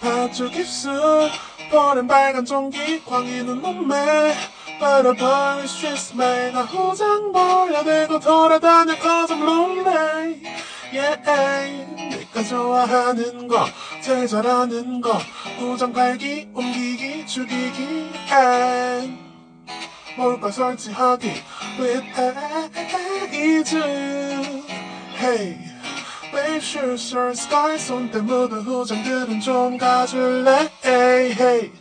파주 깊숙 버린 빨간 종기 광희는 몸매 빨아버린 스트레스 나 호장 벌려대고 돌아다녀 cause I'm lonely yeah 내가 좋아하는 거 잘하는 거 우정 팔기 옮기기 죽이기 and 뭘까 설치하기 with ease hey Make sure sir sky 손때 묻은 후장들은 좀 가줄래? Hey hey.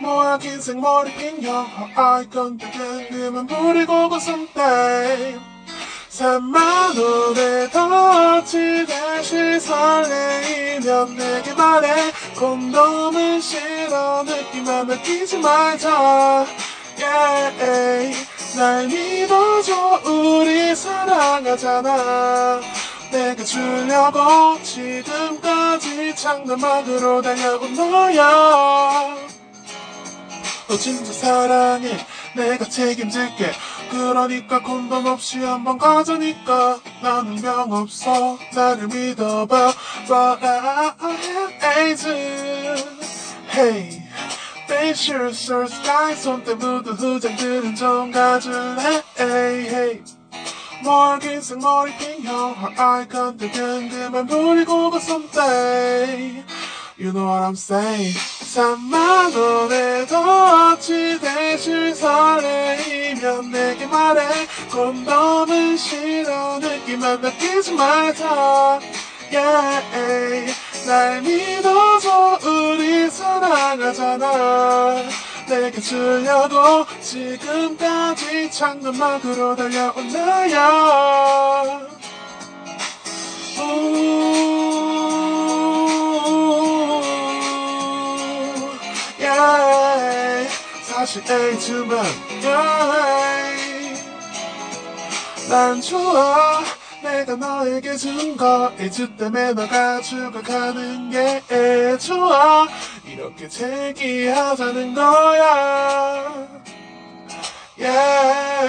뭐야 긴 생 머리 핀형 아이 건드는 그만 부리고 고슴대 3만원에 덧치 대시 설레이면 내게 말해. 콘돔은 싫어 느낌만 느끼지 말자. Yeah. 날 믿어줘. 우리 사랑하잖아. 내가 주려고 지금까지 장난막으로 달려온 너야. 너 진짜 사랑해. 내가 책임질게 그러니까 콘돔 없이 한번 가자니까 나는 병 없어. 나를 믿어봐. But I have AIDS Hey sure sir sky. 손때 묻은 후장들은 좀 가줄래? Hey, hey. 멀긴 생머리 핀형 아이 컨택은 그만 부리고 고손대 You know what I'm saying 3만 원에 덧치 대신 설레이면 내게 말해. 콘돔은 싫어 느낌만 느끼지 말자. Yeah. 날 믿어줘. 우리 사랑하잖아. 내게 주려고 지금까지 장난막으로 달려온 나야 사실 A지만 yeah. 난 좋아 내가 너에게 준거 잊을 때문에 너가 죽어가는 게 좋아 이렇게 제기하자는 거야 yeah.